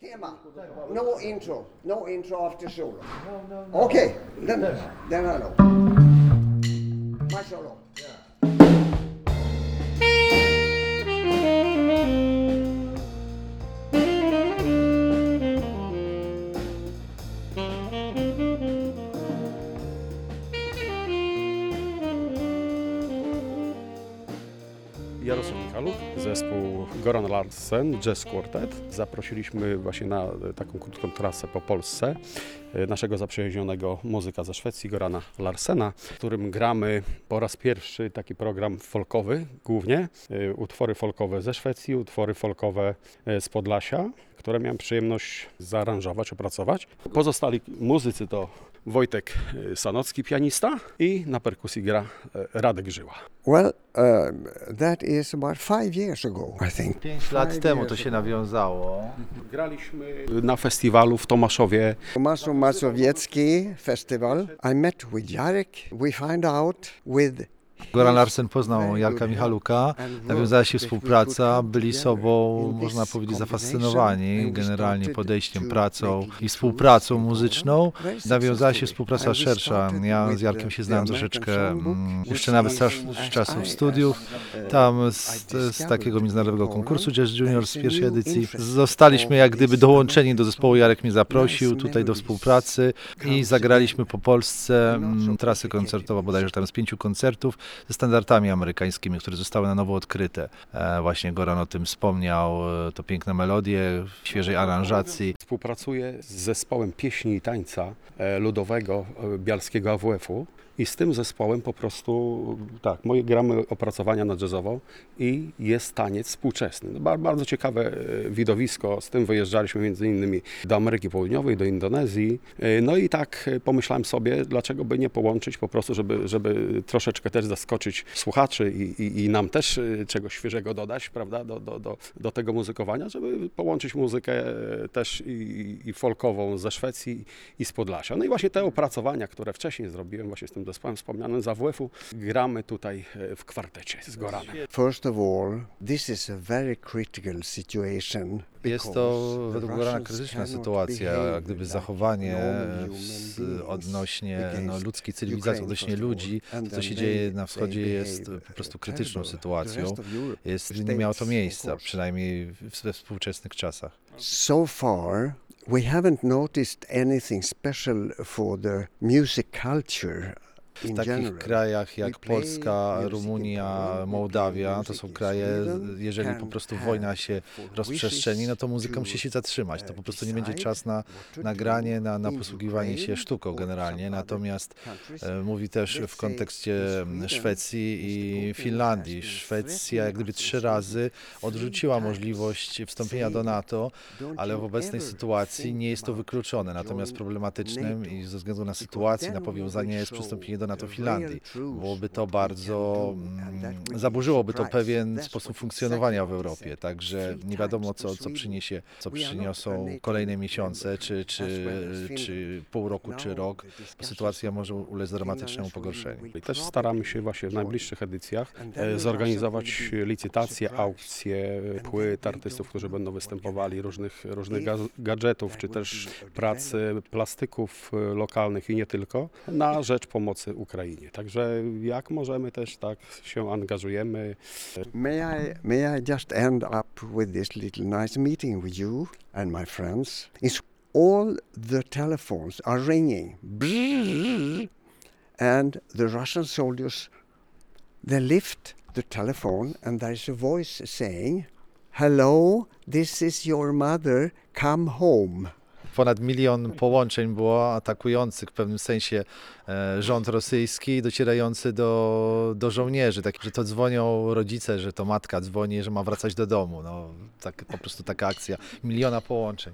Tema. No intro. No intro after solo. Okay, then, then I know. My solo. Jarosław Michaluk, zespół Goran Larsen, Jazz Quartet. Zaprosiliśmy właśnie na taką krótką trasę po Polsce e, naszego zaprzyjaźnionego muzyka ze Szwecji, Gorana Larsena, w którym gramy po raz pierwszy taki program folkowy głównie. E, Utwory folkowe ze Szwecji, utwory folkowe e, z Podlasia, które miałem przyjemność zaaranżować, opracować. Pozostali muzycy to Wojtek e, Sanocki, pianista i na perkusji gra e, Radek Żyła. Well, um, that is about five years ago, I think. Pięć lat Five temu to się ago. nawiązało. Graliśmy na festiwalu w Tomaszowie. Tomaso Mazowiecki Festival. I met with Jarek. We find out with Goran Larsen poznał Jarka Michaluka, nawiązała się współpraca, byli sobą, można powiedzieć, zafascynowani generalnie podejściem, pracą i współpracą muzyczną. Nawiązała się współpraca szersza. Ja z Jarkiem się znałem troszeczkę mm, jeszcze nawet z, czasów studiów. Tam z, z takiego międzynarodowego konkursu Jazz Junior z pierwszej edycji zostaliśmy jak gdyby dołączeni do zespołu. Jarek mnie zaprosił tutaj do współpracy i zagraliśmy po Polsce mm, trasę koncertową, bodajże tam z pięciu koncertów ze standardami amerykańskimi, które zostały na nowo odkryte. E, właśnie Goran o tym wspomniał, e, to piękne melodie w świeżej aranżacji. Współpracuję z zespołem pieśni i tańca e, ludowego Bialskiego AWF-u. I z tym zespołem po prostu, tak, moje gramy opracowania na jazzową i jest taniec współczesny. No, bar- bardzo ciekawe e, widowisko, z tym wyjeżdżaliśmy między innymi do Ameryki Południowej, do Indonezji. E, No i tak e, pomyślałem sobie, dlaczego by nie połączyć po prostu, żeby, żeby troszeczkę też zaskoczyć słuchaczy i, i, i nam też czegoś świeżego dodać, prawda, do, do, do, do tego muzykowania, żeby połączyć muzykę też i, i folkową ze Szwecji i z Podlasia. No i właśnie te opracowania, które wcześniej zrobiłem właśnie z tym zespołem wspomnianym z AWF-u, gramy tutaj e, w kwartecie z Goranem. First of all, this is a very critical situation. Jest to według Gorana krytyczna sytuacja, jak gdyby zachowanie odnośnie no, ludzkiej cywilizacji, odnośnie ludzi. To, co się dzieje na wschodzie jest po prostu krytyczną sytuacją. Jest, nie miało to miejsca, przynajmniej w- we współczesnych czasach. So far, we haven't noticed anything special for the music culture. W takich krajach jak Polska, Rumunia, Mołdawia, to są kraje, jeżeli po prostu wojna się rozprzestrzeni, no to muzyka musi się zatrzymać. To po prostu nie będzie czas na nagranie, na, na posługiwanie się sztuką generalnie. Natomiast e, mówi też w kontekście Szwecji i Finlandii. Szwecja jak gdyby trzy razy odrzuciła możliwość wstąpienia do NATO, "Don't ale w obecnej sytuacji nie jest to wykluczone. Natomiast problematycznym i ze względu na sytuację, na powiązanie jest przystąpienie do NATO the real Finlandii. Byłoby to bardzo, mm, zaburzyłoby to pewien sposób funkcjonowania w Europie. Także nie wiadomo, to co, co przyniesie, co przyniosą kolejne miesiące, czy, czy, czy pół roku, czy Now rok. Sytuacja może ulec dramatycznemu pogorszeniu. I też staramy się właśnie w najbliższych edycjach e, zorganizować licytacje, aukcje płyt artystów, którzy będą występowali, różnych, różnych gadżetów, czy też pracy plastyków e, lokalnych i nie tylko, na rzecz pomocy Ukrainie. Także jak możemy też tak się angażujemy. May I, may I just end up with this little nice meeting with you and my friends? It's all the telephones are ringing, and the Russian soldiers they lift the telephone, and there's a voice saying, "Hello, this is your mother. Come home." Ponad milion połączeń było atakujących w pewnym sensie e, rząd rosyjski, docierający do, do żołnierzy, tak, że to dzwonią rodzice, że to matka dzwoni, że ma wracać do domu. No, tak, po prostu taka akcja. Miliona połączeń.